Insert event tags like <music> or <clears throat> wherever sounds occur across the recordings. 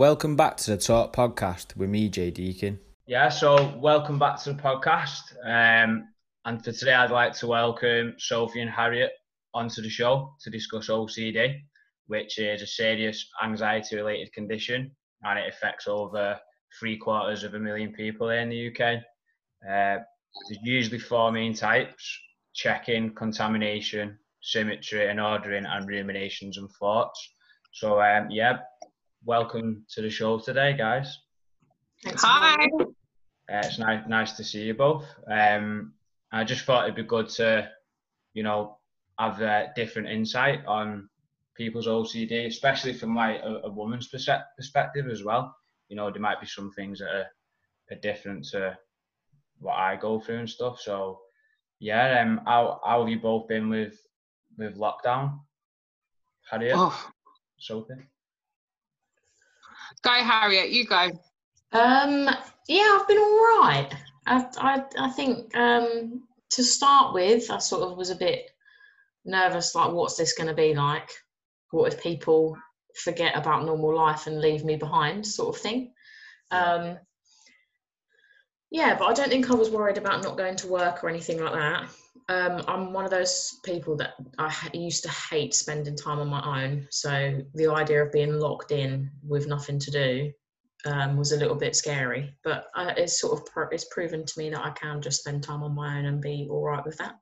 Welcome back to the Talk Podcast with me, Jay Deakin. Yeah, so welcome back to the podcast. Um, and for today, I'd like to welcome Sophie and Harriet onto the show to discuss OCD, which is a serious anxiety related condition and it affects over three quarters of a million people in the UK. Uh, there's usually four main types checking, contamination, symmetry, and ordering, and ruminations and thoughts. So, um, yeah, welcome to the show today, guys. Hi. Uh, it's nice, nice to see you both. Um, I just thought it'd be good to, you know, have a different insight on people's OCD, especially from like a, a woman's perspective as well. You know, there might be some things that are, are different to what I go through and stuff. So, yeah, um, how, how have you both been with with lockdown? Harriet, oh. Sophie. Go, Harriet. You go. Um, yeah, I've been all right. I, I, I think um, to start with, I sort of was a bit nervous. Like, what's this going to be like? What if people forget about normal life and leave me behind, sort of thing. Um, yeah, but I don't think I was worried about not going to work or anything like that. Um, I'm one of those people that I used to hate spending time on my own. So the idea of being locked in with nothing to do um, was a little bit scary. But uh, it's sort of pro- it's proven to me that I can just spend time on my own and be all right with that.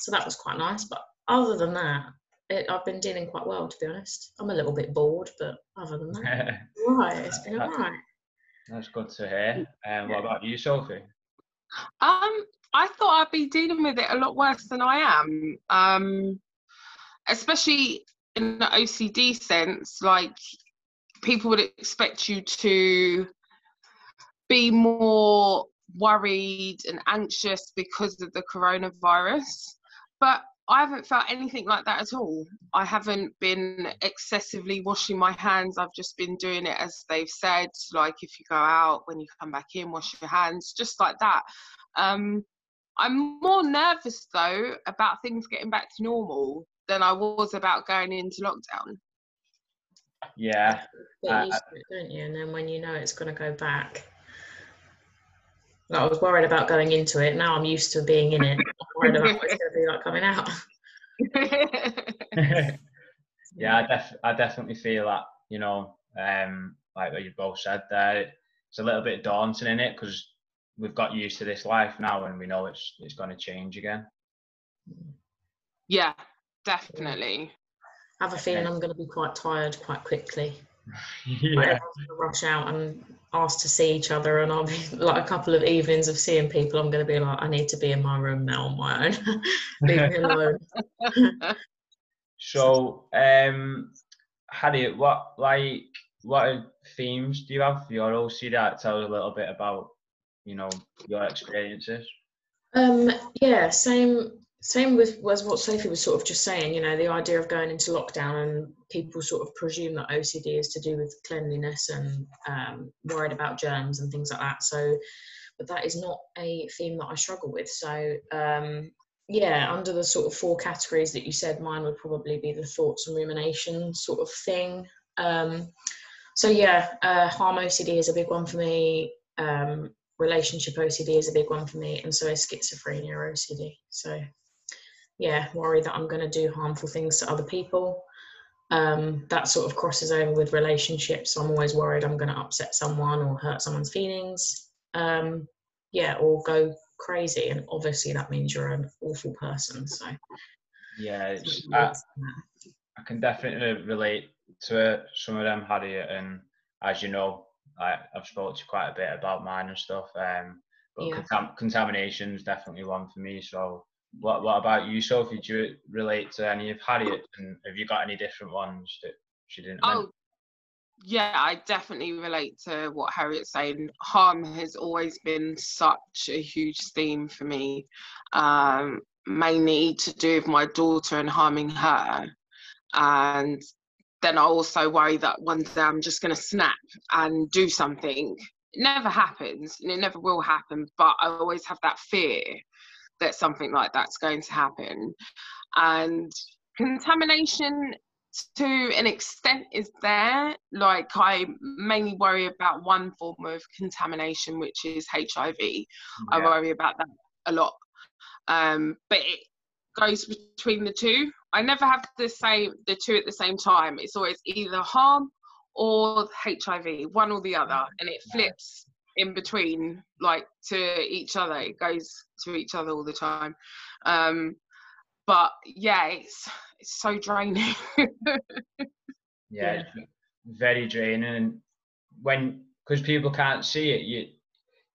So that was quite nice. But other than that, it, I've been dealing quite well, to be honest. I'm a little bit bored, but other than that, <laughs> right, it's been all right. That's good to hear. Um, what about you, Sophie? Um, I thought I'd be dealing with it a lot worse than I am. Um, especially in the OCD sense, like people would expect you to be more worried and anxious because of the coronavirus. But I haven't felt anything like that at all. I haven't been excessively washing my hands. I've just been doing it as they've said, like if you go out, when you come back in, wash your hands, just like that. Um, I'm more nervous though about things getting back to normal than I was about going into lockdown. Yeah. Uh, it, don't you? And then when you know it's going to go back, I was worried about going into it. Now I'm used to being in it. I'm worried about what it's going to be like coming out. <laughs> <laughs> yeah, I, def- I definitely feel that, you know, um, like what you both said there, it's a little bit daunting in it because we've got used to this life now and we know it's it's going to change again. Yeah, definitely. I have a feeling I'm going to be quite tired quite quickly. <laughs> yeah. rush out and ask to see each other, and I'll be like a couple of evenings of seeing people. I'm going to be like, I need to be in my room now on my own. <laughs> Leave me alone. <laughs> so, um, Harriet, what like what themes do you have for your OCD? Tell us a little bit about you know your experiences. Um, yeah, same same with was what Sophie was sort of just saying, you know, the idea of going into lockdown and people sort of presume that OCD is to do with cleanliness and um, worried about germs and things like that. So, but that is not a theme that I struggle with. So, um, yeah, under the sort of four categories that you said, mine would probably be the thoughts and rumination sort of thing. Um, so, yeah, uh, harm OCD is a big one for me. Um, relationship OCD is a big one for me, and so is schizophrenia OCD. So, yeah, worry that I'm going to do harmful things to other people. Um, that sort of crosses over with relationships. I'm always worried I'm going to upset someone or hurt someone's feelings. Um, yeah, or go crazy. And obviously, that means you're an awful person. So, yeah, I, I, can definitely relate to some of them, Harriet. And as you know, I, have spoken to quite a bit about mine and stuff. Um, but yeah. contam- contamination is definitely one for me. So, what What about you, Sophie? Do you relate to any of Harriet, and have you got any different ones that she didn't? Oh, mention? yeah, I definitely relate to what Harriet's saying. Harm has always been such a huge theme for me, um, mainly to do with my daughter and harming her, and then I also worry that one day I'm just going to snap and do something. It never happens, and it never will happen. But I always have that fear that something like that's going to happen. And contamination to an extent is there. Like I mainly worry about one form of contamination, which is HIV. Yeah. I worry about that a lot. Um, but it goes between the two. I never have the same the two at the same time. It's always either harm or HIV, one or the other, and it flips in between, like to each other. It goes to each other all the time. Um, but yeah, it's it's so draining. <laughs> yeah, very draining. And when because people can't see it, you,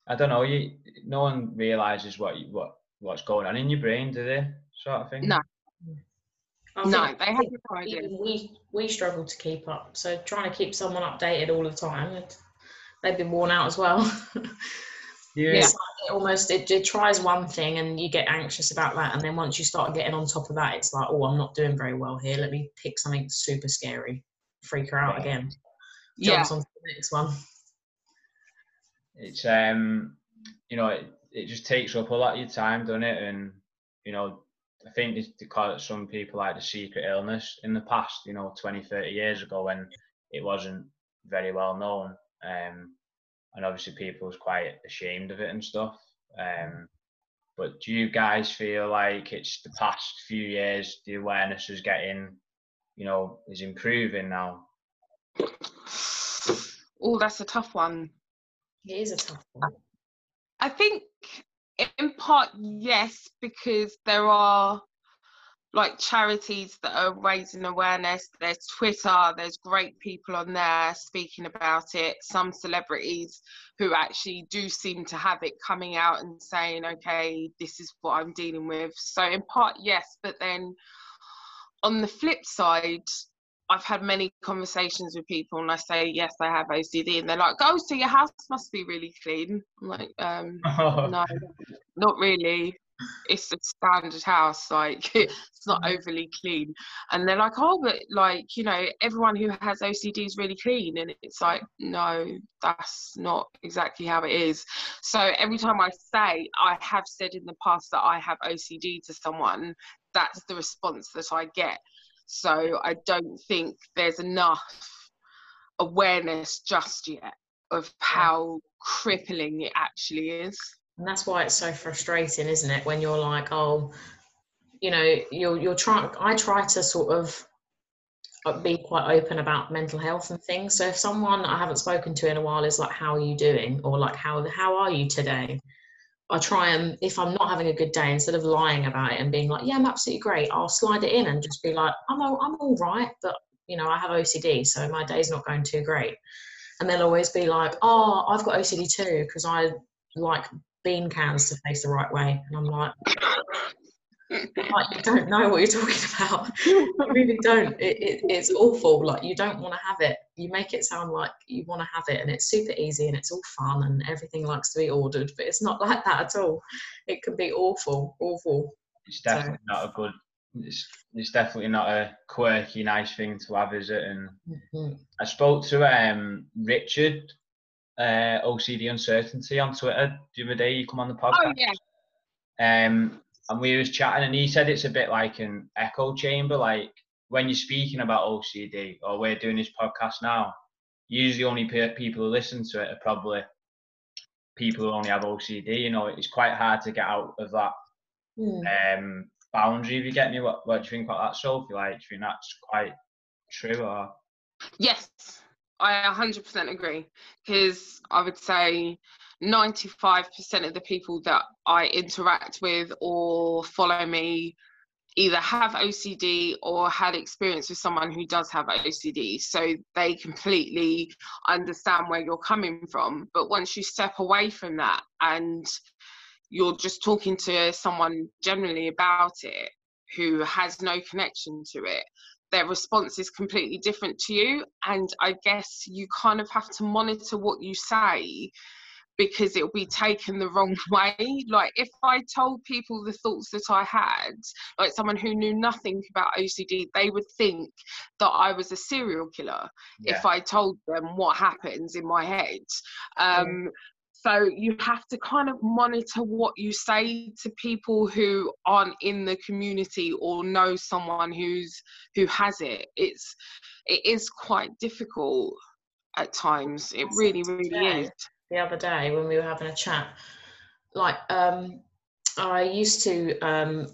I don't know, you, no one realizes what you, what what's going on in your brain, do they? Sort of thing. No. No, they have no idea. We we struggle to keep up. So trying to keep someone updated all the time, they've been worn out as well. <laughs> Yeah. It's like it almost it, it tries one thing and you get anxious about that, and then once you start getting on top of that, it's like, oh, I'm not doing very well here. Let me pick something super scary, freak her out again. Jumps yeah. on to the next one. It's um, you know, it, it just takes up a lot of your time, doesn't it? And you know, I think they call it some people like the secret illness in the past, you know, 20, 30 years ago when it wasn't very well known. Um, and obviously people was quite ashamed of it and stuff. Um, but do you guys feel like it's the past few years the awareness is getting, you know, is improving now? Oh, that's a tough one. It is a tough one. I think in part yes, because there are like charities that are raising awareness. There's Twitter, there's great people on there speaking about it. Some celebrities who actually do seem to have it coming out and saying, okay, this is what I'm dealing with. So, in part, yes, but then on the flip side, I've had many conversations with people and I say, yes, I have OCD. And they're like, oh, so your house must be really clean. I'm like, um, <laughs> no, not really it's a standard house like <laughs> it's not mm. overly clean and they're like oh but like you know everyone who has ocd is really clean and it's like no that's not exactly how it is so every time i say i have said in the past that i have ocd to someone that's the response that i get so i don't think there's enough awareness just yet of how crippling it actually is. And that's why it's so frustrating isn't it? When you're like oh you know you're you're trying i try to sort of uh, be quite open about mental health and things. So if someone i haven't spoken to in a while is like how are you doing? or like how how are you today i try and if i'm not having a good day instead of lying about it and being like yeah i'm absolutely great i'll slide it in and just be like i'm all, i'm all right but you know i have ocd so my day's not going too great and they'll always be like oh i've got ocd too because i like bean cans to face the right way. And I'm like, like you don't know what you're talking <laughs> about. you really don't. It, it, it's awful. Like you don't want to have it. You make it sound like you want to have it, and it's super easy and it's all fun and everything likes to be ordered, but it's not <laughs> like that at all. It can be awful, awful. It's definitely so. not a good. It's, it's definitely not a quirky, nice thing to have, is it? And mm-hmm. I spoke to um, Richard uh, OCD uncertainty on Twitter the other day. You come on the oh, podcast. Oh yeah. Um, and we was chatting, and he said it's a bit like an echo chamber. Like when you're speaking about OCD, or we're doing this podcast now, usually only people who listen to it are probably people who only have OCD. You know, it's quite hard to get out of that mm. um, boundary. If you get me, what, what do you think about that, Sophie? Like, do you think that's quite true, or? Yes, I 100% agree because I would say 95% of the people that I interact with or follow me either have OCD or had experience with someone who does have OCD. So they completely understand where you're coming from. But once you step away from that and you're just talking to someone generally about it who has no connection to it, their response is completely different to you. And I guess you kind of have to monitor what you say because it'll be taken the wrong <laughs> way. Like if I told people the thoughts that I had, like someone who knew nothing about OCD, they would think that I was a serial killer yeah. if I told them what happens in my head. Um, so you have to kind of monitor what you say to people who aren't in the community or know someone who's who has it it's it is quite difficult at times it really really is the other day when we were having a chat like um i used to um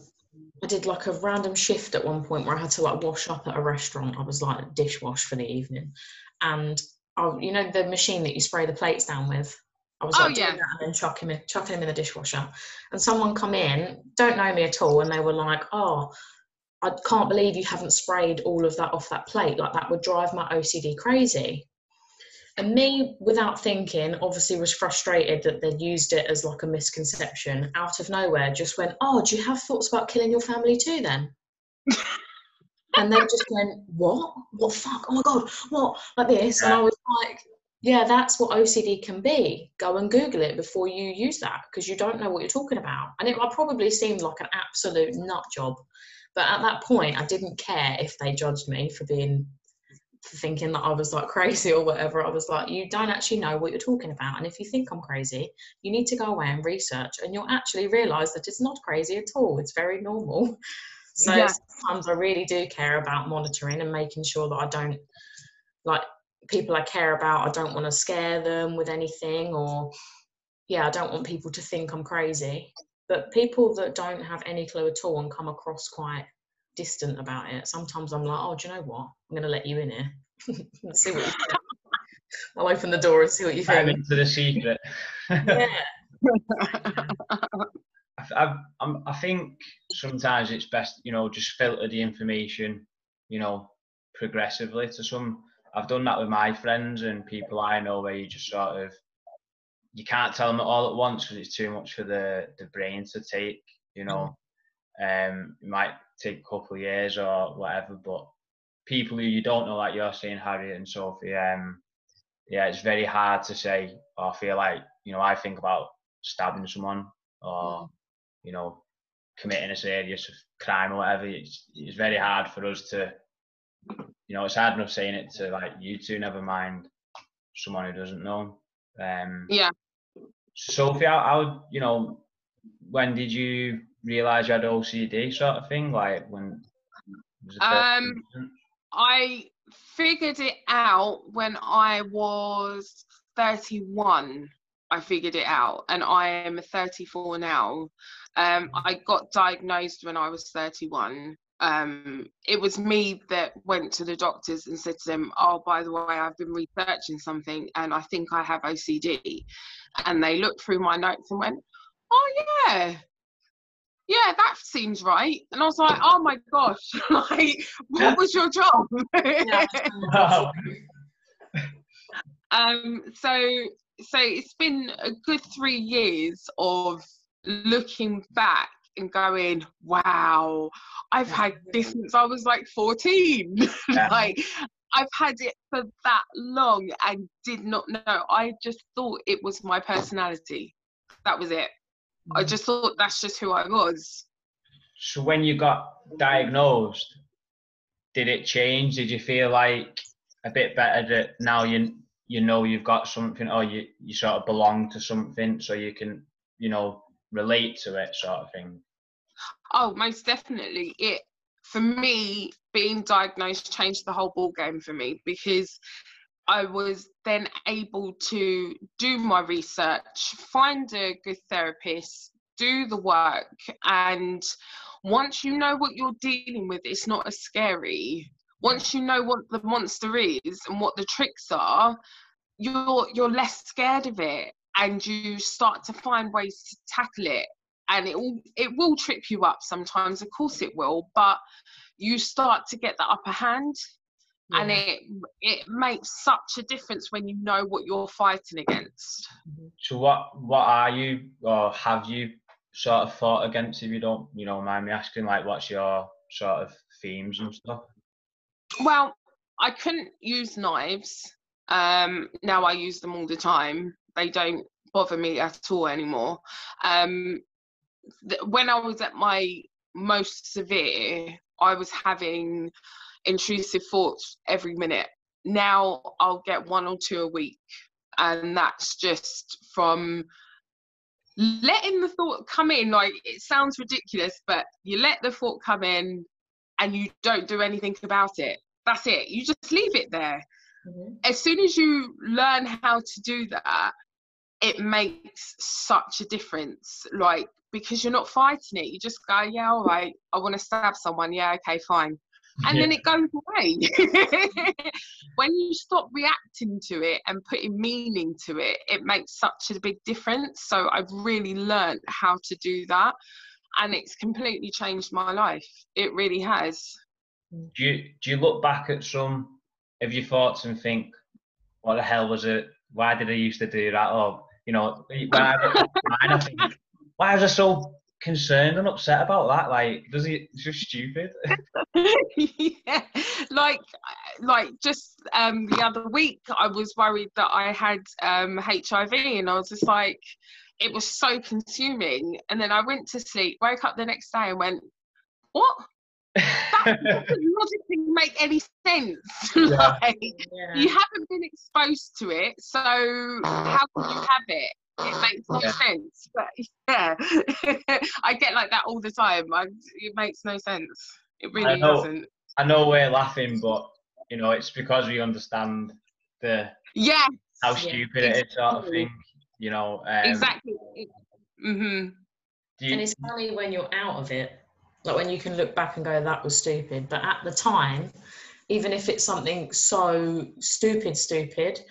I did like a random shift at one point where I had to like wash up at a restaurant. I was like dishwash for the evening, and I, you know the machine that you spray the plates down with. I was Oh, like doing yeah. that and then chucking him in, chucking him in the dishwasher. And someone come in, don't know me at all, and they were like, "Oh, I can't believe you haven't sprayed all of that off that plate. Like that would drive my OCD crazy." And me, without thinking, obviously was frustrated that they'd used it as like a misconception. Out of nowhere, just went, "Oh, do you have thoughts about killing your family too?" Then. <laughs> and they just went, "What? What fuck? Oh my god, what?" Like this, and I was like, "Yeah, that's what OCD can be. Go and Google it before you use that because you don't know what you're talking about." And it I probably seemed like an absolute nut job, but at that point, I didn't care if they judged me for being thinking that I was like crazy or whatever. I was like, "You don't actually know what you're talking about, and if you think I'm crazy, you need to go away and research, and you'll actually realise that it's not crazy at all. It's very normal." So Yeah. sometimes I really do care about monitoring and making sure that I don't like people I care about. I don't want to scare them with anything, or yeah, I don't want people to think I'm crazy. But people that don't have any clue at all and come across quite distant about it, sometimes I'm like, oh, do you know what? I'm going to let you in here. <laughs> See what you think. I'll open the door and see what you I'm think. into the secret. Yeah. <laughs> <laughs> I, I, I'm, think sometimes it's best, you know, just filter the information, you know, progressively to some. I've done that with my friends and people I know where you just sort of, you can't tell them all at once because it's too much for the, the brain to take, you know. Um, it might take a couple of years or whatever, but people who you don't know, like you're saying, Harriet and Sophie, um, yeah, it's very hard to say. Or I feel like, you know, I think about stabbing someone or you know, committing a serious crime or whatever, it's, it's very hard for us to, you know, it's hard enough saying it to like you two, never mind someone who doesn't know. Um, Yeah. Sophie, how, how, you know, when did you realise you had OCD sort of thing? Like when? was the first Um. I figured it out when I was 31. I figured it out, and I am 34 now. Um, I got diagnosed when I was 31. Um, it was me that went to the doctors and said to them, "Oh, by the way, I've been researching something, and I think I have OCD." And they looked through my notes and went, "Oh yeah, yeah, that seems right." And I was like, "Oh my gosh, <laughs> like, what was your job?" Yeah. Wow. <laughs> um so so it's been a good three years of looking back and going wow i've had this since i was like 14 <laughs> Yeah. like i've had it for that long and did not know i just thought it was my personality that was it i mm. just thought that's just who i was So when you got diagnosed, did it change? Did you feel like a bit better that now you you know you've got something or you, you sort of belong to something so you can, you know, relate to it sort of thing? Oh, most definitely. It for me being diagnosed changed the whole ball game for me because I was then able to do my research, find a good therapist, do the work, and once you know what you're dealing with, it's not as scary. Once you know what the monster is and what the tricks are, you're you're less scared of it and you start to find ways to tackle it and it will it will trip you up sometimes of course it will but you start to get the upper hand and it it makes such a difference when you know what you're fighting against. So what what are you or have you sort of fought against if you don't, you know, mind me asking, like what's your sort of themes and stuff? well i couldn't use knives. Um now i use them all the time. They don't bother me at all anymore. Um th- when i was at my most severe i was having intrusive thoughts every minute. Now i'll get one or two a week and that's just from letting the thought come in. Like it sounds ridiculous but you let the thought come in and you don't do anything about it. That's it. You just leave it there. Mm-hmm. as soon as you learn how to do that it makes such a difference. Like because you're not fighting it. You just go yeah all right. I want to stab someone. Yeah okay fine and yeah. then it goes away. <laughs> when you stop reacting to it and putting meaning to it, it makes such a big difference. So I've really learned how to do that, and it's completely changed my life. It really has. Do you do you look back at some of your thoughts and think, what the hell was it? Why did I used to do that? Or you know, when I, I think, why was I so concerned and upset about that? Like, does he? It's just stupid. <laughs> <laughs> yeah, like, like just um, the other week, I was worried that I had um, HIV, and I was just like, it was so consuming. And then I went to sleep, woke up the next day, and went, what? that <laughs> doesn't logically make any sense. Yeah. like, yeah. You haven't been exposed to it, so how can you have it? It makes no yeah. sense. But <laughs> yeah, <laughs> I get like that all the time. I, it makes no sense. It really I know, doesn't. I know we're laughing, but you know it's because we understand the yeah how stupid yeah. it is, sort of thing. You know um, exactly. Mm-hmm. You, and it's funny when you're out of it, like when you can look back and go, "That was stupid," but at the time, even if it's something so stupid, stupid,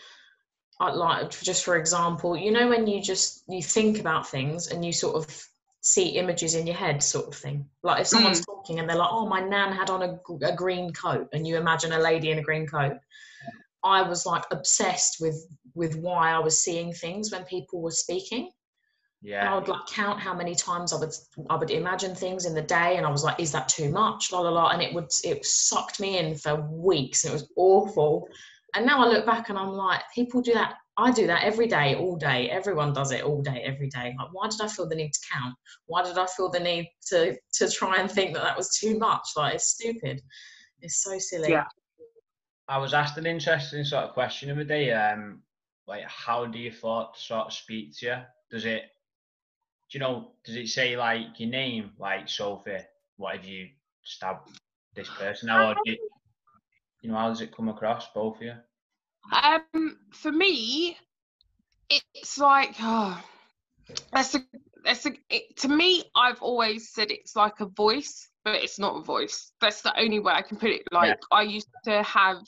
like just for example you know when you just you think about things and you sort of see images in your head sort of thing. Like if someone's mm. talking and they're like oh my nan had on a, a green coat and you imagine a lady in a green coat. I was like obsessed with with why i was seeing things when people were speaking. Yeah. And i would like count how many times i would i would imagine things in the day and i was like is that too much? La la la. And it would it sucked me in for weeks and it was awful and now I look back and I'm like, people do that. I do that every day, all day. Everyone does it all day, every day. Like, why did I feel the need to count? Why did I feel the need to to try and think that that was too much? Like, it's stupid. It's so silly. Yeah. I was asked an interesting sort of question the other day. Um, like, how do your thoughts sort of speak to you? Does it, do you know, does it say like your name, like Sophie? What have you stabbed this person? Or do you, you know, how does it come across, both of you? Um, for me, it's like, oh, that's a, that's a, it, to me, I've always said it's like a voice, but it's not a voice. That's the only way I can put it. Like, yeah. I used to have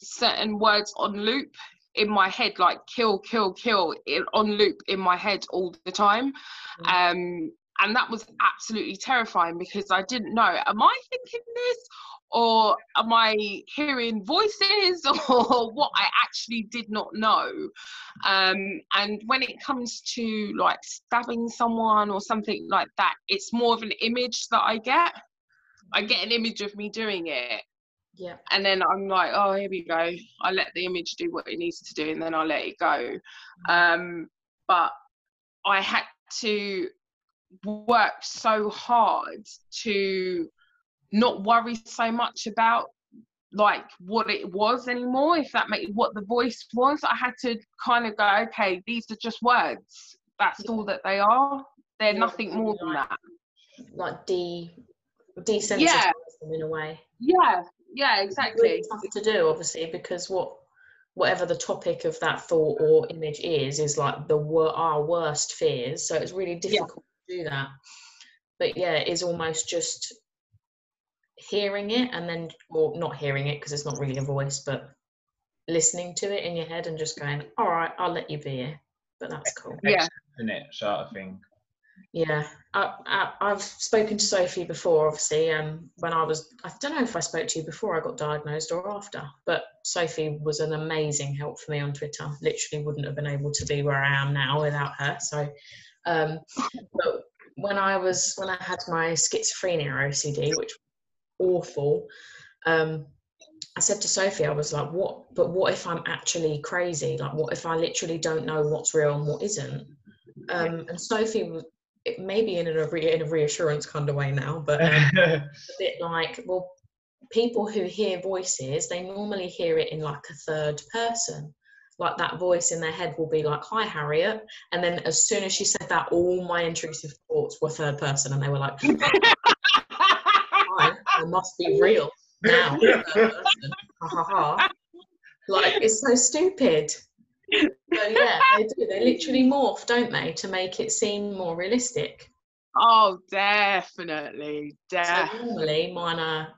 certain words on loop in my head, like kill, kill, kill, on loop in my head all the time. Mm. Um, and that was absolutely terrifying because I didn't know, am I thinking this or am I hearing voices <laughs> or what I actually did not know? Um, and when it comes to like stabbing someone or something like that, it's more of an image that I get. I get an image of me doing it. Yeah. And then I'm like, oh, here we go. I let the image do what it needs to do and then I let it go. Um, but I had to work so hard to not worry so much about like what it was anymore if that made what the voice was. I had to kind of go okay these are just words. That's yeah. all that they are. They're yeah, nothing more than that. like de desensitize yeah. them in a way. Yeah. Yeah exactly it's really tough to do obviously because what whatever the topic of that thought or image is is like the our worst fears. So it's really difficult yeah. to do that. But yeah it's almost just hearing it and then or not hearing it because it's not really a voice but listening to it in your head and just going all right i'll let you be here. But that's cool. Yeah. isn't it? Sort of thing. Yeah. I, I, have spoken to sophie before obviously um when i was i don't know if i spoke to you before i got diagnosed or after but sophie was an amazing help for me on twitter. Literally wouldn't have been able to be where i am now without her so um but when i was when i had my schizophrenia ocd which awful. Um, I said to Sophie, I was like, what, but what if I'm actually crazy? Like, what if I literally don't know what's real and what isn't? Um, and Sophie was it maybe in a, re- in a reassurance kind of way now, but um, <laughs> a bit like, well, people who hear voices, they normally hear it in like a third person. like that voice in their head will be like, "Hi, Harriet," and then as soon as she said that, all my intrusive thoughts were third person, and they were like, "Hi, <laughs> I must be real now." <laughs> Like it's so stupid. So yeah, they do. They literally morph, don't they, to make it seem more realistic. oh, definitely, So definitely. normally mine are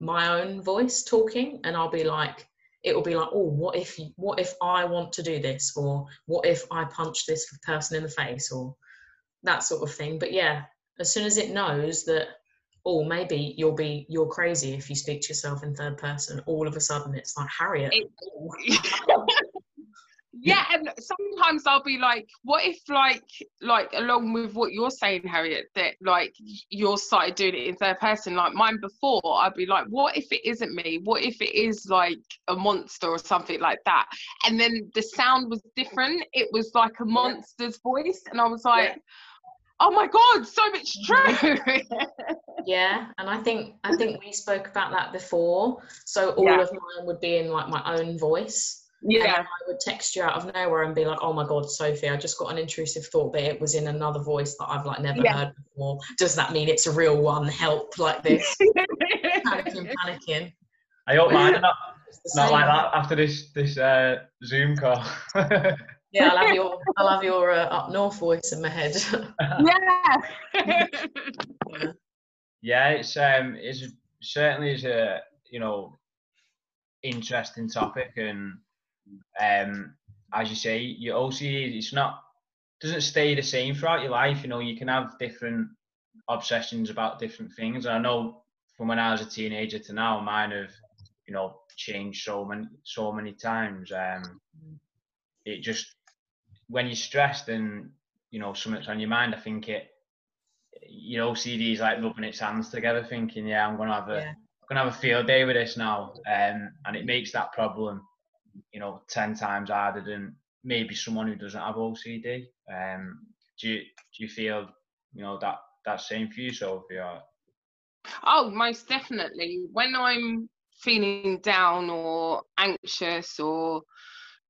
my own voice talking, and I'll be like, it will be like, oh, what if, what if I want to do this, or what if I punch this person in the face, or that sort of thing. But yeah, as soon as it knows that, oh, maybe you'll be, you're crazy if you speak to yourself in third person. All of a sudden, it's like Harriet. It- <laughs> yeah, and sometimes I'll be like, what if like like along with what you're saying, Harriet, that like you're started doing it in third person, like mine before, I'd be like, what if it isn't me? What if it is like a monster or something like that? And then the sound was different. It was like a monster's voice, and I was like, oh my god, so much <laughs> true. Yeah, and I think I think we spoke about that before. So all Yeah. of mine would be in like my own voice. And yeah, I would text you out of nowhere and be like, "Oh my god, Sophie, I just got an intrusive thought, but it was in another voice that I've like never Yeah. heard before. Does that mean it's a real one? Help!" Like <laughs> this, panicking, panicking. I hope mine are not, It's the not same. like that after this this uh, Zoom call. <laughs> Yeah, I'll have your I'll have your uh, up north voice in my head. <laughs> yeah. yeah, it's um, it's certainly is a you know interesting topic, and um, as you say, your OCD it's not doesn't stay the same throughout your life. You know, you can have different obsessions about different things. And I know from when I was a teenager to now, mine have you know changed so many so many times. Um, it just when you're stressed and you know something's on your mind, I think it your OCD is like rubbing its hands together, thinking, "Yeah, I'm gonna have a Yeah. I'm gonna have a field day with this now," um, and it makes that problem, you know, ten times harder than maybe someone who doesn't have OCD. Um, do you do you feel you know that that same for you, Sophie? Or, Oh, most definitely. When I'm feeling down or anxious or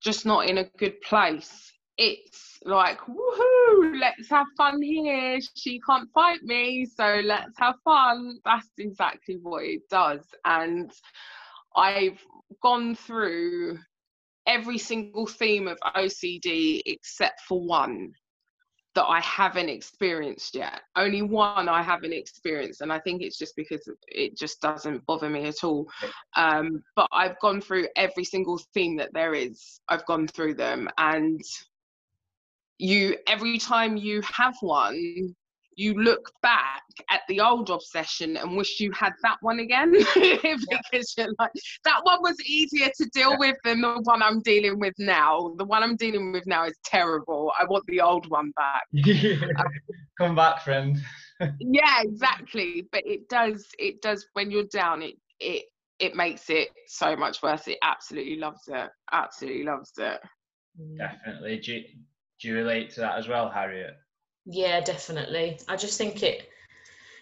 just not in a good place, it's like, woohoo, let's have fun here. She can't fight me, so let's have fun. That's exactly what it does. And I've gone through every single theme of OCD except for one that I haven't experienced yet. Only one I haven't experienced, and I think it's just because it just doesn't bother me at all. Um, but I've gone through every single theme that there is. I've gone through them, and you every time you have one, you look back at the old obsession and wish you had that one again <laughs> because you're like that one was easier to deal with than the one I'm dealing with now. The one I'm dealing with now is terrible. I want the old one back. <laughs> Come back, friend. <laughs> yeah exactly but it does it does when you're down it it it makes it so much worse it absolutely loves it absolutely loves it Definitely. Do you, relate to that as well, Harriet? Yeah, definitely. I just think it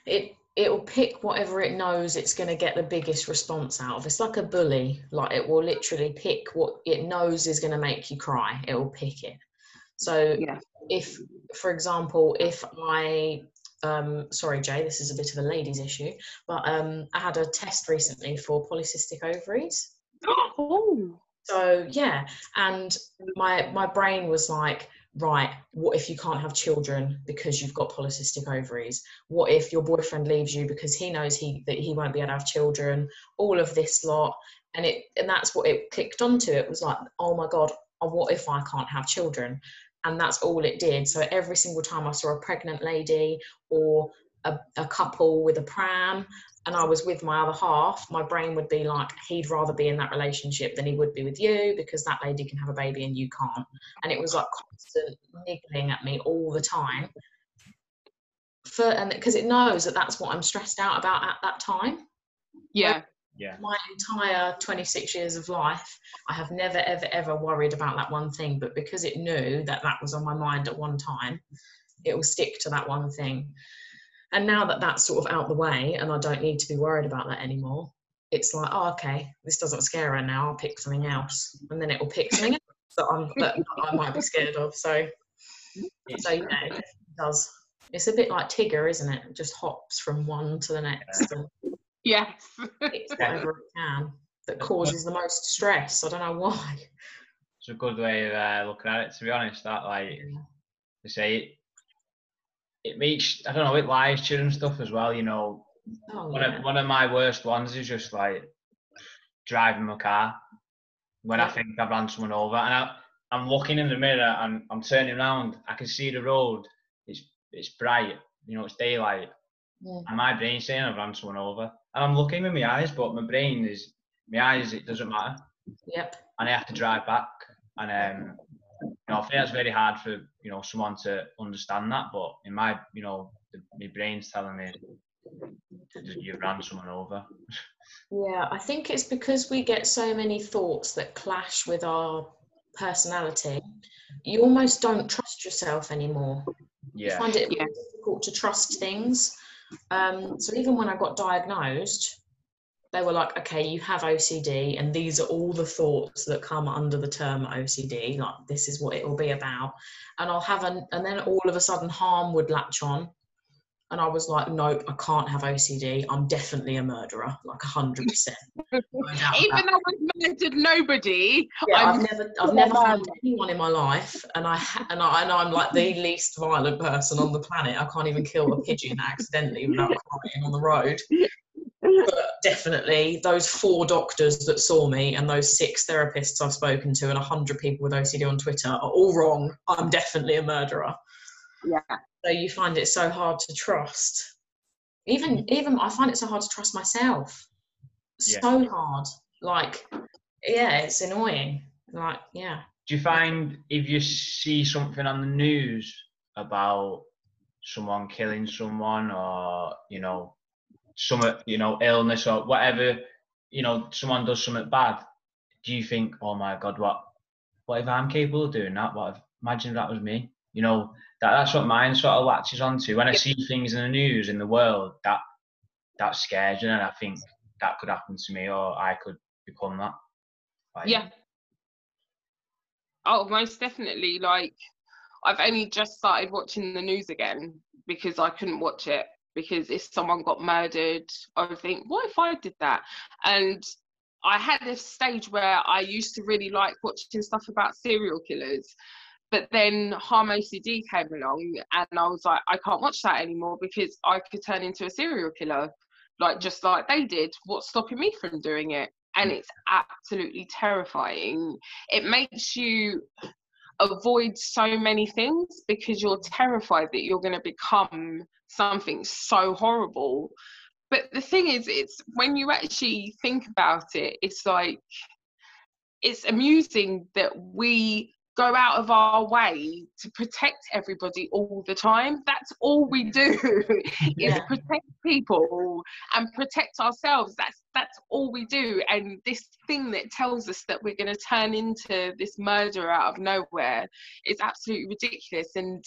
it it'll pick whatever it knows it's going to get the biggest response out of. It's like a bully. Like it will literally pick what it knows is going to make you cry. It will pick it. So Yeah. if, for example, if I um sorry Jay, this is a bit of a ladies issue, but um I had a test recently for polycystic ovaries. <gasps> oh So yeah, and my my brain was like, right, what if you can't have children because you've got polycystic ovaries? What if your boyfriend leaves you because he knows he that he won't be able to have children? All of this lot, and it and that's what it clicked onto. It was like, oh my god, uh, what if I can't have children? And that's all it did. So every single time I saw a pregnant lady or a, a couple with a pram and I was with my other half, my brain would be like, he'd rather be in that relationship than he would be with you because that lady can have a baby and you can't. And it was like constant niggling at me all the time. For and because it knows that that's what I'm stressed out about at that time. yeah Yeah. My entire 26 years of life, I have never, ever, ever worried about that one thing. But because it knew that that was on my mind at one time, it will stick to that one thing. And now that that's sort of out the way and I don't need to be worried about that anymore, it's like, oh, okay, this doesn't scare her now. I'll pick something else. And then it will pick something else. that, I'm, that I might be scared of. So, so yeah, it does. It's a bit like Tigger, isn't it? It just hops from one to the next and Yes. hits whatever it can that causes the most stress. I don't know why. It's a good way of uh, looking at it. To be honest, that like they say it, makes I don't know it lies to you and stuff as well. You know, Oh, one yeah. of one of my worst ones is just like driving my car when I think I've run someone over, and I, I'm looking in the mirror and I'm turning around. I can see the road. It's it's bright. You know, it's daylight. Mm. And my brain's saying I've run someone over, and I'm looking with my eyes, but my brain is my eyes. It doesn't matter, Yep. and I have to drive back. And um, you know, I think that's very hard for you know someone to understand that. But in my, you know, the, my brain's telling me you've run someone over. Yeah, I think it's because we get so many thoughts that clash with our personality. You almost don't trust yourself anymore. Yeah. You find it Yeah. difficult to trust things. Um, so even when I got diagnosed, they were like, okay, you have OCD, and these are all the thoughts that come under the term OCD. Like, this is what it will be about. And I'll have an, and then all of a sudden, harm would latch on. And I was like, nope, I can't have OCD. I'm definitely a murderer, like 100%. <laughs> No doubt about Even though I've murdered nobody, yeah, I'm I've never, I've never harmed anyone in my life, and I, and I, and I'm like the least violent person on the planet. I can't even kill a pigeon accidentally without crying on the road. <laughs> But definitely, those four doctors that saw me, and those six therapists I've spoken to, and a hundred people with OCD on Twitter are all wrong. I'm definitely a murderer. yeah. So you find it so hard to trust. Even, even I find it so hard to trust myself. Yeah. So hard. Like, yeah, it's annoying. Like, yeah. Do you find if you see something on the news about someone killing someone or you know some you know illness or whatever you know someone does something bad do you think oh my god what what if i'm capable of doing that? What if imagine if that was me you know? That that's what mine sort of latches onto. When i see things in the news in the world that that scares you and i think that could happen to me or i could become that. Like, Yeah. Oh, most definitely. Like, I've only just started watching the news again because I couldn't watch it because if someone got murdered, I would think, what if I did that? And I had this stage where I used to really like watching stuff about serial killers. But then Harm OCD came along, and I was like, I can't watch that anymore because I could turn into a serial killer, like just like they did. What's stopping me from doing it? And mm. it's absolutely terrifying. It makes you avoid so many things because you're terrified that you're going to become something so horrible. But the thing is, it's when you actually think about it, it's like it's amusing that we go out of our way to protect everybody all the time. That's all we do <laughs> is Yeah. protect people and protect ourselves. That's that's all we do. And this thing that tells us that we're going to turn into this murderer out of nowhere is absolutely ridiculous. And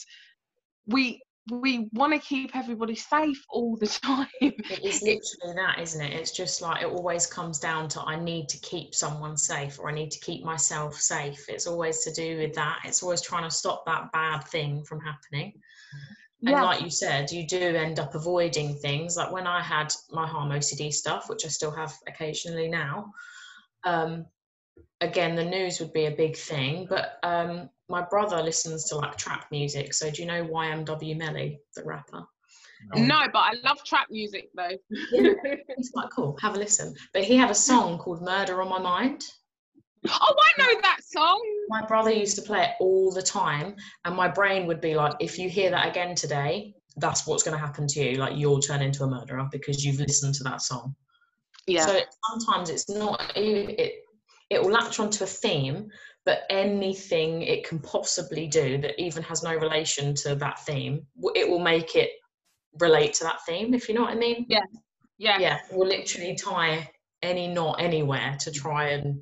we we want to keep everybody safe all the <laughs> time. It is literally that, isn't it? It's just like it always comes down to I need to keep someone safe or I need to keep myself safe. It's always to do with that. It's always trying to stop that bad thing from happening. And like you said, you do end up avoiding things. Like when I had my harm OCD stuff, which I still have occasionally now, um, again, the news would be a big thing. But um, my brother listens to like trap music. So do you know YNW Melly, the rapper? no, but I love trap music though. Yeah, <laughs> he's quite cool. Have a listen. But he had a song called Murder on My Mind. oh, I know that song. My brother used to play it all the time, and my brain would be like, if you hear that again today, that's what's going to happen to you. Like you'll turn into a murderer because you've listened to that song. Yeah. So sometimes it's not it. It will latch onto a theme, but anything it can possibly do that even has no relation to that theme, it will make it relate to that theme. If you know what I mean? Yeah. yeah. yeah, will literally tie any knot anywhere to try and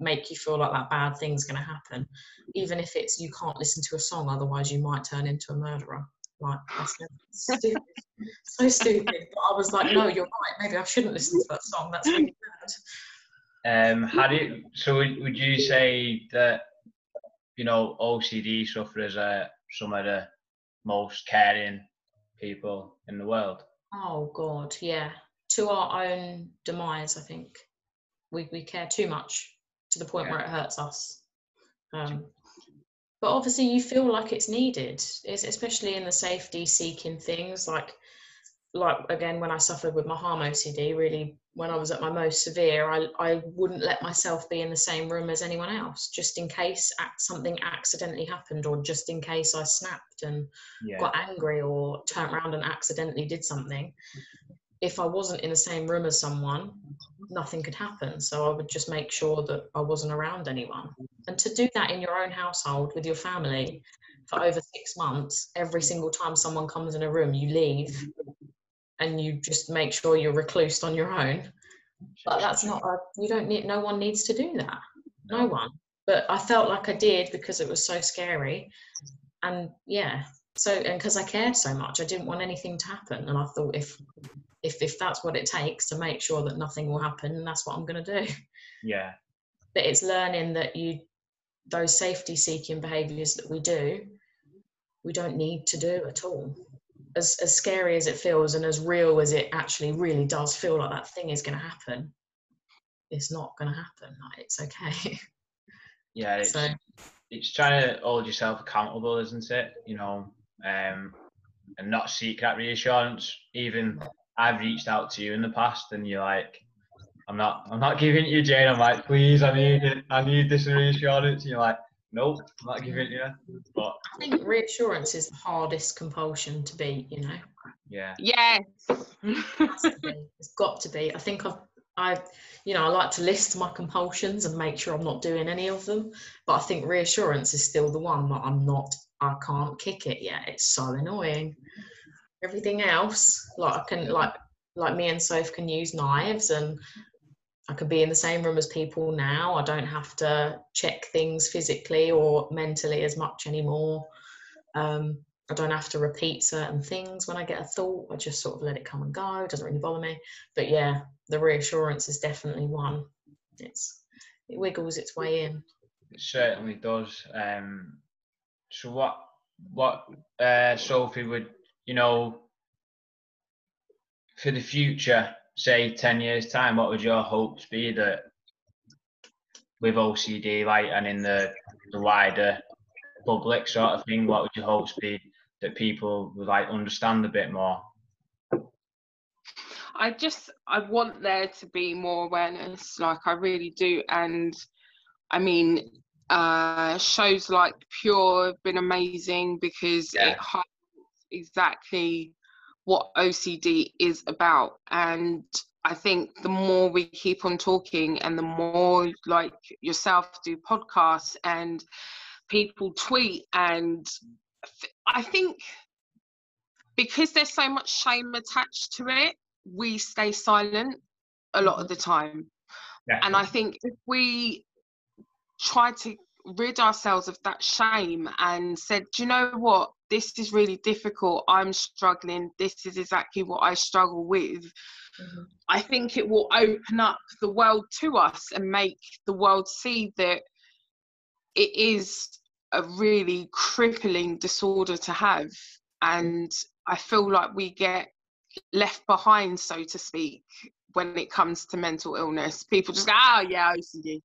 make you feel like that bad thing's going to happen, even if it's you can't listen to a song, otherwise you might turn into a murderer. Like that's stupid, so stupid. But I was like, no, you're right. Maybe I shouldn't listen to that song. That's really bad. Um, how do you, so would, would you say that you know OCD sufferers are some of the most caring people in the world. Oh God, yeah. To our own demise, I think we we care too much to the point Yeah. where it hurts us. Um, but obviously, you feel like it's needed, it's especially in the safety seeking things like like again when I suffered with my harm OCD. Really, when I was at my most severe, I I wouldn't let myself be in the same room as anyone else, just in case something accidentally happened, or just in case I snapped and Yeah. got angry or turned around and accidentally did something, if I wasn't in the same room as someone, nothing could happen. So I would just make sure that I wasn't around anyone. And to do that in your own household with your family for over six months, every single time someone comes in a room, you leave and you just make sure you're reclused on your own. But that's not a, you don't need, no one needs to do that. No one. But i felt like i did because it was so scary. And yeah so and because i cared so much i didn't want anything to happen. And i thought if if if that's what it takes to make sure that nothing will happen that's what i'm going to do. Yeah. but it's learning that you those safety seeking behaviors that we do we don't need to do at all as as scary as it feels and as real as it actually really does feel like that thing is going to happen it's not going to happen like it's okay Yeah. <laughs> It's, so it's trying to hold yourself accountable, isn't it? You know, um, and not seek that reassurance. Even I've reached out to you in the past, and you're like, "I'm not, I'm not giving it you, Jane." I'm like, "Please, I need it. I need this reassurance." And you're like, "Nope, I'm not giving it you." But I think reassurance is the hardest compulsion to beat, you know. yeah, Yes. Has to be. It's got to be. I think I've I you know, I like to list my compulsions and make sure I'm not doing any of them. But I think reassurance is still the one that I'm not I can't kick it yet. It's so annoying. Everything else, like I can like like me and Soph can use knives and I can be in the same room as people now. I don't have to check things physically or mentally as much anymore. Um, I don't have to repeat certain things when I get a thought. I just sort of let it come and go. It doesn't really bother me. But yeah, the reassurance is definitely one. It's it wiggles its way in. it certainly does. Um, so what, what, uh, Sophie would you know for the future? Say ten years time, what would your hopes be that with OCD, like, and in the the wider public sort of thing, what would your hopes be that people would like understand a bit more? I just I want there to be more awareness, like I really do. And I mean, uh shows like Pure have been amazing because Yeah. it highlights exactly what OCD is about. And I think the more we keep on talking and the more like yourself do podcasts and people tweet and I think because there's so much shame attached to it, we stay silent a lot of mm-hmm. the time. And I think if we try to rid ourselves of that shame and said, Do you know what? This is really difficult. I'm struggling. This is exactly what I struggle with. Mhm. I think it will open up the world to us and make the world see that it is a really crippling disorder to have. And I feel like we get left behind, so to speak, when it comes to mental illness. People just go, oh, yeah, OCD,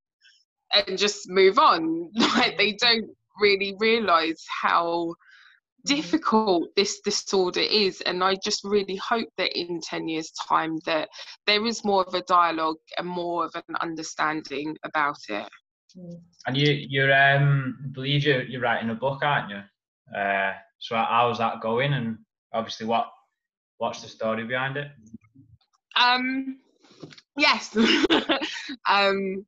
and just move on. <laughs> Like they don't really realize how difficult this disorder is and i just really hope that in 10 years time that there is more of a dialogue and more of an understanding about it Mm. And you, you're, um, I believe you're, you're writing a book, aren't you? Uh, so how's that going? And obviously, what, what's the story behind it? um yes <laughs> um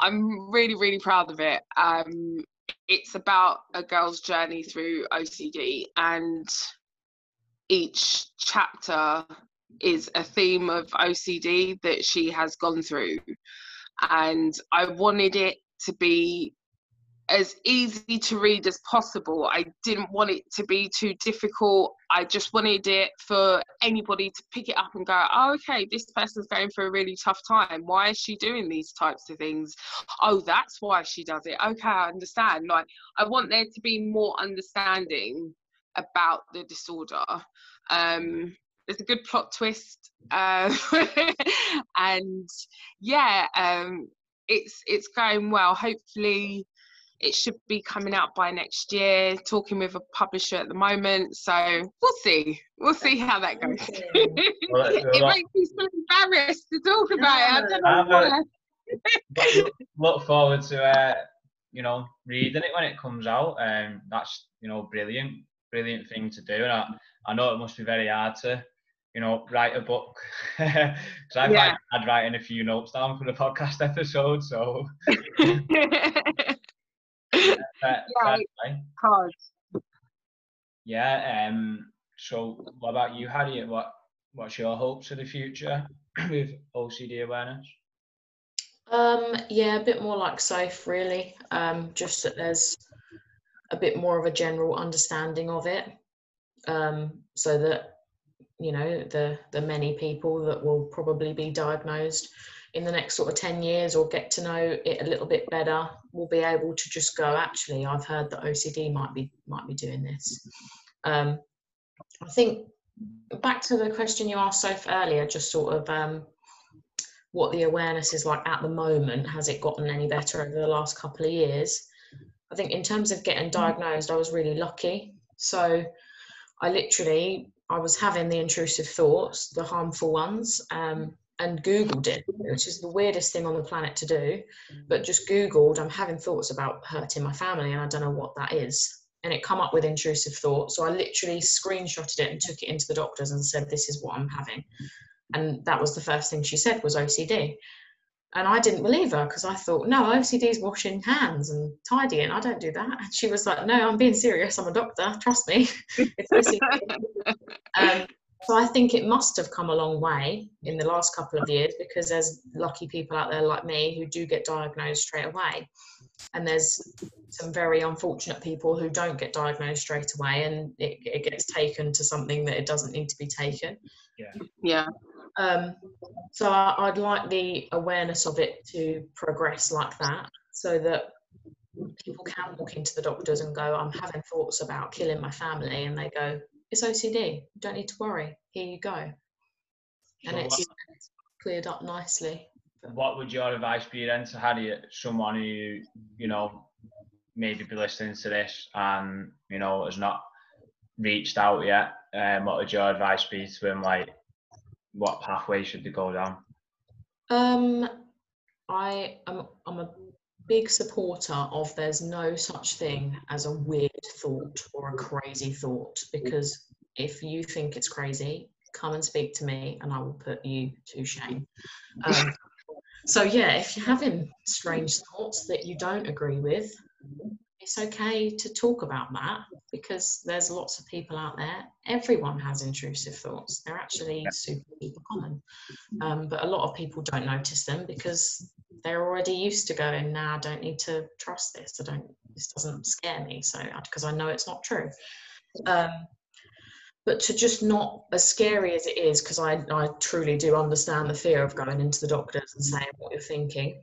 i'm really really proud of it. Um it's about a girl's journey through ocd and each chapter is a theme of ocd that she has gone through. And i wanted it to be as easy to read as possible. I didn't want it to be too difficult. I just wanted it for anybody to pick it up and go, oh, okay, this person's going through a really tough time. Why is she doing these types of things? Oh, that's why she does it. Okay, I understand. Like, I want there to be more understanding about the disorder. Um, there's a good plot twist, uh, <laughs> and yeah, um, it's it's going well. Hopefully, it should be coming out by next year. Talking with a publisher at the moment, so we'll see. We'll see how that goes. <laughs> Well, it well, makes me so embarrassed to talk about it. I don't know why. look- look forward to uh, you know reading it when it comes out. Um, that's you know brilliant, brilliant thing to do, and I, I know it must be very hard to you know write a book <laughs> because I've Yeah. like, had writing a few notes down for the podcast episode. So <laughs> Yeah. play. Hard. yeah. Um. So what about you, Harriet? What What's your hopes for the future <clears throat> with OCD awareness? Um, yeah, a bit more like safe, really. Um, just that there's a bit more of a general understanding of it, um, so that you know the the many people that will probably be diagnosed in the next sort of 10 years or get to know it a little bit better will be able to just go actually i've heard that ocd might be might be doing this um, i think back to the question you asked earlier just sort of um, what the awareness is like at the moment. Has it gotten any better over the last couple of years? I think in terms of getting diagnosed, I was really lucky. So I literally I was having the intrusive thoughts, the harmful ones, um, and Googled it, which is the weirdest thing on the planet to do. But just Googled, I'm having thoughts about hurting my family, and I don't know what that is. And it come up with intrusive thoughts. So I literally screenshotted it and took it into the doctors and said, "This is what I'm having." and that was the first thing she said was OCD. And I didn't believe her because I thought, no, OCD is washing hands and tidying. I don't do that. And she was like, no, I'm being serious. I'm a doctor. Trust me. <laughs> it's OCD. <laughs> um, so I think it must have come a long way in the last couple of years because there's lucky people out there like me who do get diagnosed straight away. And there's some very unfortunate people who don't get diagnosed straight away and it, it gets taken to something that it doesn't need to be taken. Yeah. Um, so I, I'd like the awareness of it to progress like that, so that people can walk into the doctors and go, "I'm having thoughts about killing my family," and they go, "It's OCD. You don't need to worry. Here you go," and So it's cleared up nicely. what would your advice be then to Harriet, someone who you know maybe be listening to this and you know has not reached out yet? Um, what would your advice be to them? Like, what pathway should they go down? Um, I am I'm a big supporter of there's no such thing as a weird thought or a crazy thought because if you think it's crazy, come and speak to me and I will put you to shame. Um, so yeah, if you're having strange thoughts that you don't agree with, it's okay to talk about that because there's lots of people out there. Everyone has intrusive thoughts. They're actually super, super common. Um, but a lot of people don't notice them because they're already used to going, nah, I don't need to trust this. I don't, this doesn't scare me. So, because I know it's not true. Um, but to just not as scary as it is, because I, I truly do understand the fear of going into the doctors and saying what you're thinking.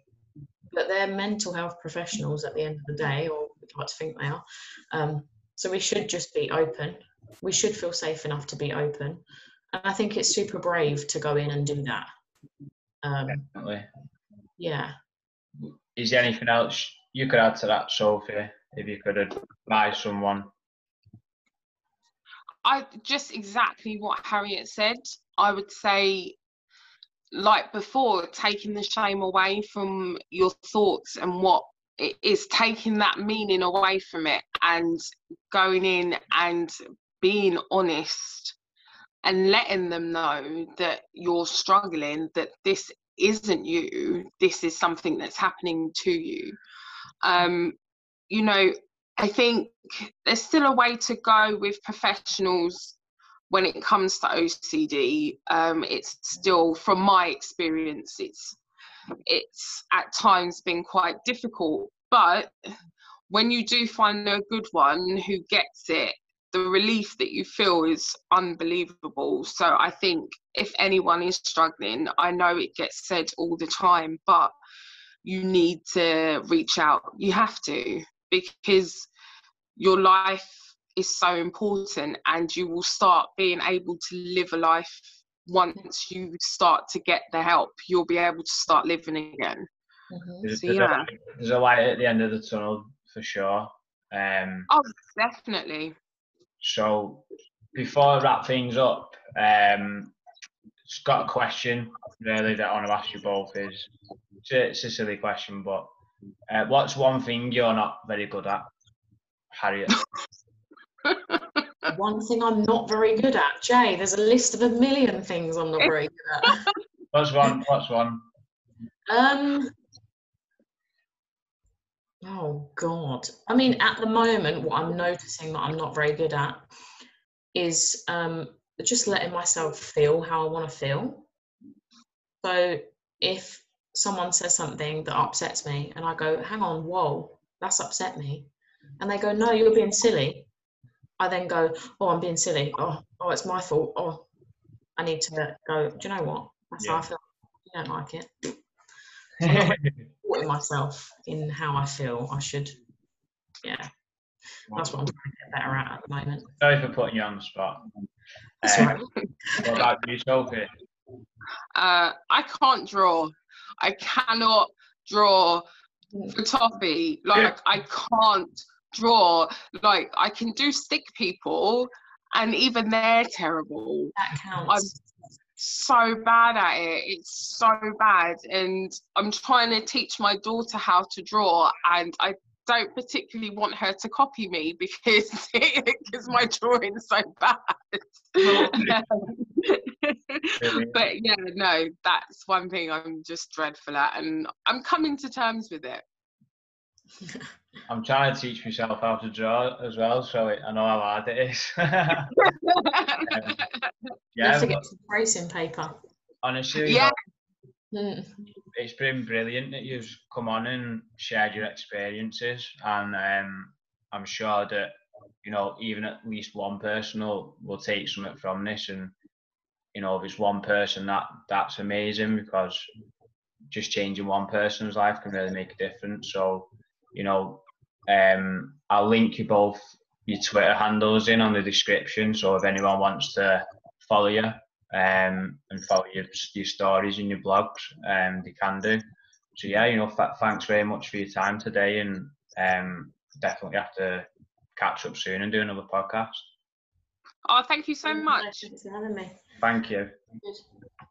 But they're mental health professionals at the end of the day, or we'd like to think they are. Um, so we should just be open. We should feel safe enough to be open. And I think it's super brave to go in and do that. Um, Definitely. Yeah. Is there anything else you could add to that, Sophie? If you could advise someone. I just exactly what Harriet said. I would say, like before, taking the shame away from your thoughts and what it is taking that meaning away from it and going in and being honest and letting them know that you're struggling, that this isn't you, this is something that's happening to you. Um, you know, I think there's still a way to go with professionals when it comes to OCD. Um, it's still, from my experience, it's it's at times been quite difficult. But when you do find a good one who gets it, the relief that you feel is unbelievable. So I think if anyone is struggling, I know it gets said all the time, but you need to reach out. You have to because your life is so important and you will start being able to live a life once you start to get the help you'll be able to start living again mm-hmm. there's, so, there's, yeah. a, there's a light at the end of the tunnel for sure um, oh definitely so before I wrap things up um, just got a question really that I want to ask you both is it's a, it's a silly question but uh, what's one thing you're not very good at Harriet <laughs> one thing I'm not very good at. Jay, there's a list of a million things I'm not <laughs> very good at. What's one? What's one? Um. Oh God. I mean, at the moment, what I'm noticing that I'm not very good at is um, just letting myself feel how I want to feel. So if someone says something that upsets me, and I go, "Hang on, whoa, that's upset me," and they go, "No, you're being silly," I then go, oh, I'm being silly. Oh, oh, it's my fault. Oh, I need to go. Do you know what? That's yeah. how I feel. You don't like it. <laughs> So I'm supporting myself in how I feel. I should. Yeah, that's what I'm trying to get better at at the moment. Sorry for putting you on the spot. Uh, what about you, Sophie? Uh, I can't draw. I cannot draw for Toffee. Like I can't draw. Like I can do stick people, and even they're terrible. That counts. I'm so bad at it. It's so bad, and I'm trying to teach my daughter how to draw, and I don't particularly want her to copy me <laughs> because because my drawing's so bad. <laughs> but yeah, no, that's one thing I'm just dreadful at, and I'm coming to terms with it. <laughs> I'm trying to teach myself how to draw as well, so I know how hard it is. <laughs> <laughs> um, yeah, have to get some tracing paper. Honestly, yeah. Hmm. it's been brilliant that you've come on and shared your experiences, and um, I'm sure that you know even at least one person will, will take something from this, and you know if it's one person, that that's amazing because just changing one person's life can really make a difference. So you know, um, I'll link you both your Twitter handles in on the description. So if anyone wants to follow you um, and follow your, your stories and your blogs, um, they can do. So yeah, you know, th- thanks very much for your time today, and um, definitely have to catch up soon and do another podcast. Oh, thank you so much. Thanks for having me. Thank you.